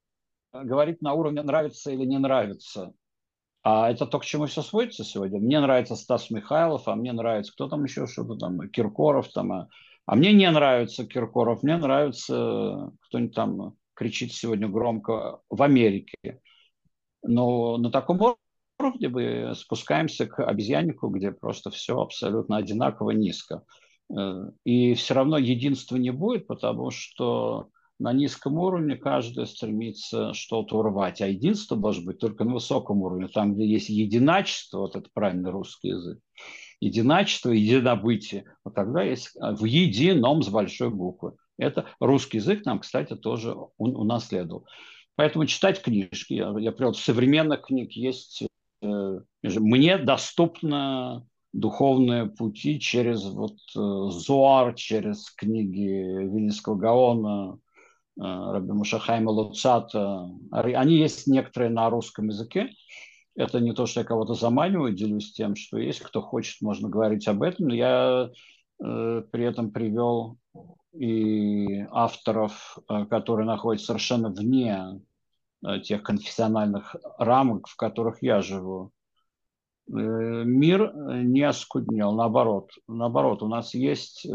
говорить на уровне нравится или не нравится. А это то, к чему все сводится сегодня. Мне нравится Стас Михайлов, а мне нравится кто там еще что-то там, Киркоров там. А, мне не нравится Киркоров, мне нравится кто-нибудь там кричит сегодня громко в Америке. Но на таком уровне мы спускаемся к обезьяннику, где просто все абсолютно одинаково низко. Э, и все равно единства не будет, потому что на низком уровне каждый стремится что-то урвать, а единство может быть только на высоком уровне, там, где есть единачество, вот это правильный русский язык, единачество, единобытие, вот тогда есть в едином с большой буквы. Это русский язык нам, кстати, тоже унаследовал. Поэтому читать книжки, я, я привел, современных книг есть, э, мне доступно духовные пути через вот э, Зуар, через книги Вильнинского Гаона, э, Раби Мушахайма Луцата. Они есть некоторые на русском языке. Это не то, что я кого-то заманиваю, делюсь тем, что есть. Кто хочет, можно говорить об этом. Но я э, при этом привел и авторов, э, которые находятся совершенно вне э, тех конфессиональных рамок, в которых я живу. Э, мир не оскуднел, наоборот. Наоборот, у нас есть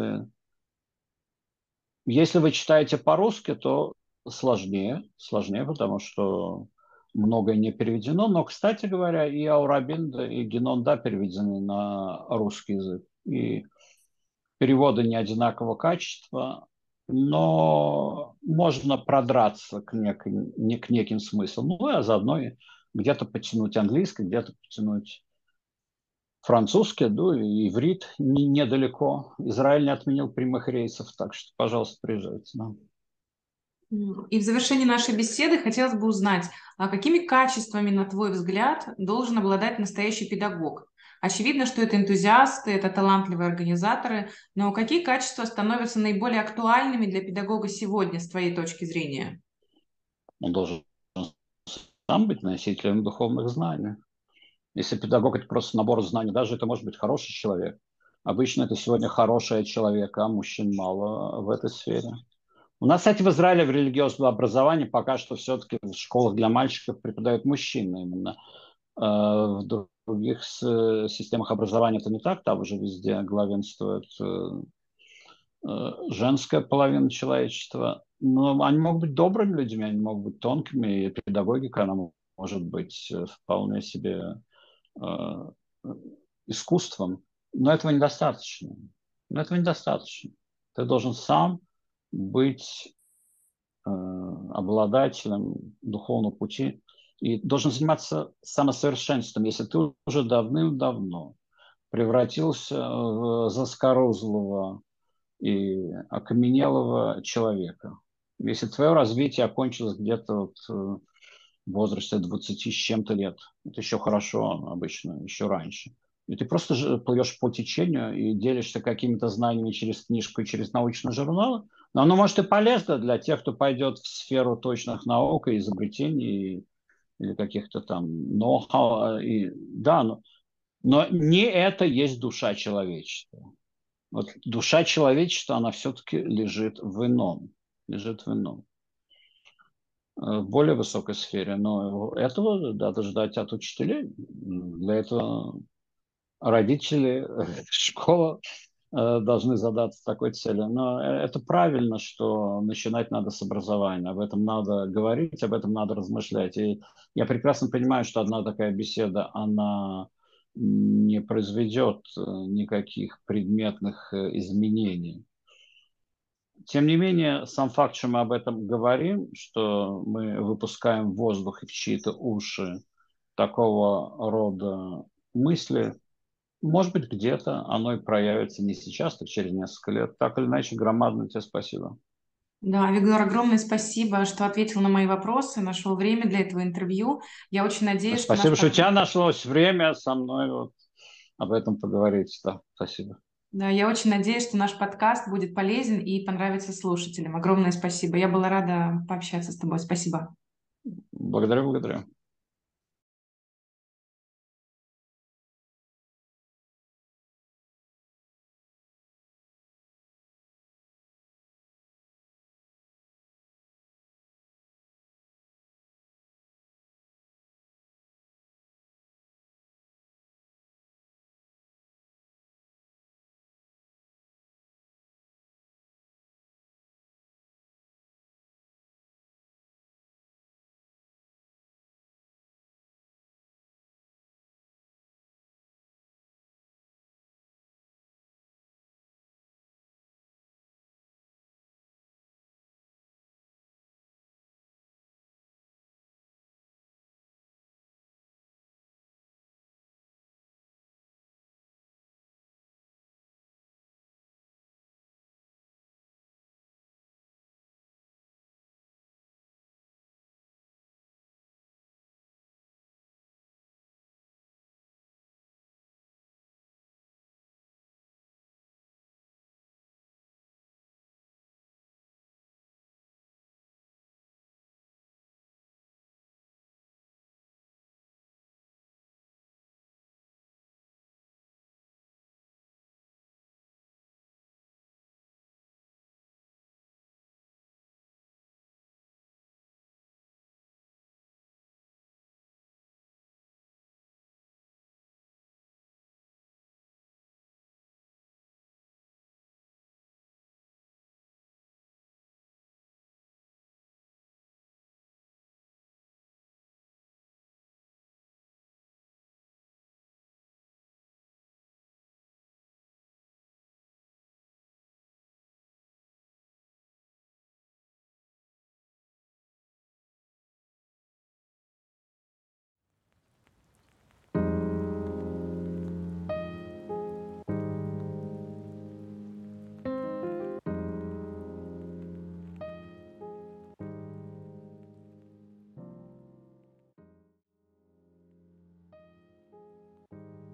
если вы читаете по-русски, то сложнее, сложнее, потому что многое не переведено. Но, кстати говоря, и Аурабинда, и Генонда переведены на русский язык. И переводы не одинакового качества, но можно продраться к, нек, не, к неким смыслам. Ну, а заодно где-то потянуть английский, где-то потянуть французский, ну и иврит не, недалеко. Израиль не отменил прямых рейсов, так что, пожалуйста, приезжайте. Да. И в завершении нашей беседы хотелось бы узнать, а какими качествами, на твой взгляд, должен обладать настоящий педагог? Очевидно, что это энтузиасты, это талантливые организаторы, но какие качества становятся наиболее актуальными для педагога сегодня, с твоей точки зрения? Он должен сам быть носителем духовных знаний. Если педагог – это просто набор знаний, даже это может быть хороший человек. Обычно это сегодня хороший человек, а мужчин мало в этой сфере. У нас, кстати, в Израиле в религиозном образовании пока что все-таки в школах для мальчиков преподают мужчины именно. Э, в других системах образования это не так, там уже везде главенствует э, э, женская половина человечества. Но они могут быть добрыми людьми, они могут быть тонкими, и педагогика, она может быть вполне себе искусством. Но этого недостаточно. Но этого недостаточно. Ты должен сам быть э, обладателем духовного пути и должен заниматься самосовершенством, если ты уже давным-давно превратился в заскорузлого и окаменелого человека. Если твое развитие окончилось где-то вот э, в возрасте 20 с чем-то лет, это еще хорошо обычно, еще раньше – и ты просто плывешь по течению и делишься какими-то знаниями через книжку и через научные журналы. Но оно может и полезно для тех, кто пойдет в сферу точных наук и изобретений или каких-то там ноу-хау. Да, но, но не это есть душа человечества. Вот душа человечества, она все-таки лежит в ином. Лежит в ином. Э, в более высокой сфере. Но этого надо ждать от учителей. Для этого родители, [LAUGHS] школа должны задаться такой целью. Но это правильно, что начинать надо с образования. Об этом надо говорить, об этом надо размышлять. И я прекрасно понимаю, что одна такая беседа, она не произведет э, никаких предметных э, изменений. Тем не менее, сам факт, что мы об этом говорим, что мы выпускаем в воздух и в чьи-то уши такого рода мысли, может быть, где-то оно и проявится не сейчас, так через несколько лет. Так или иначе, громадное тебе спасибо. Да, Виктор, огромное спасибо, что ответил на мои вопросы, нашел время для этого интервью. Я очень надеюсь, спасибо, что... Спасибо, что у тебя нашлось время со мной вот об этом поговорить. Да, спасибо. Да, я очень надеюсь, что наш подкаст будет полезен и понравится слушателям. Огромное спасибо. Я была рада пообщаться с тобой. Спасибо. Благодарю, благодарю.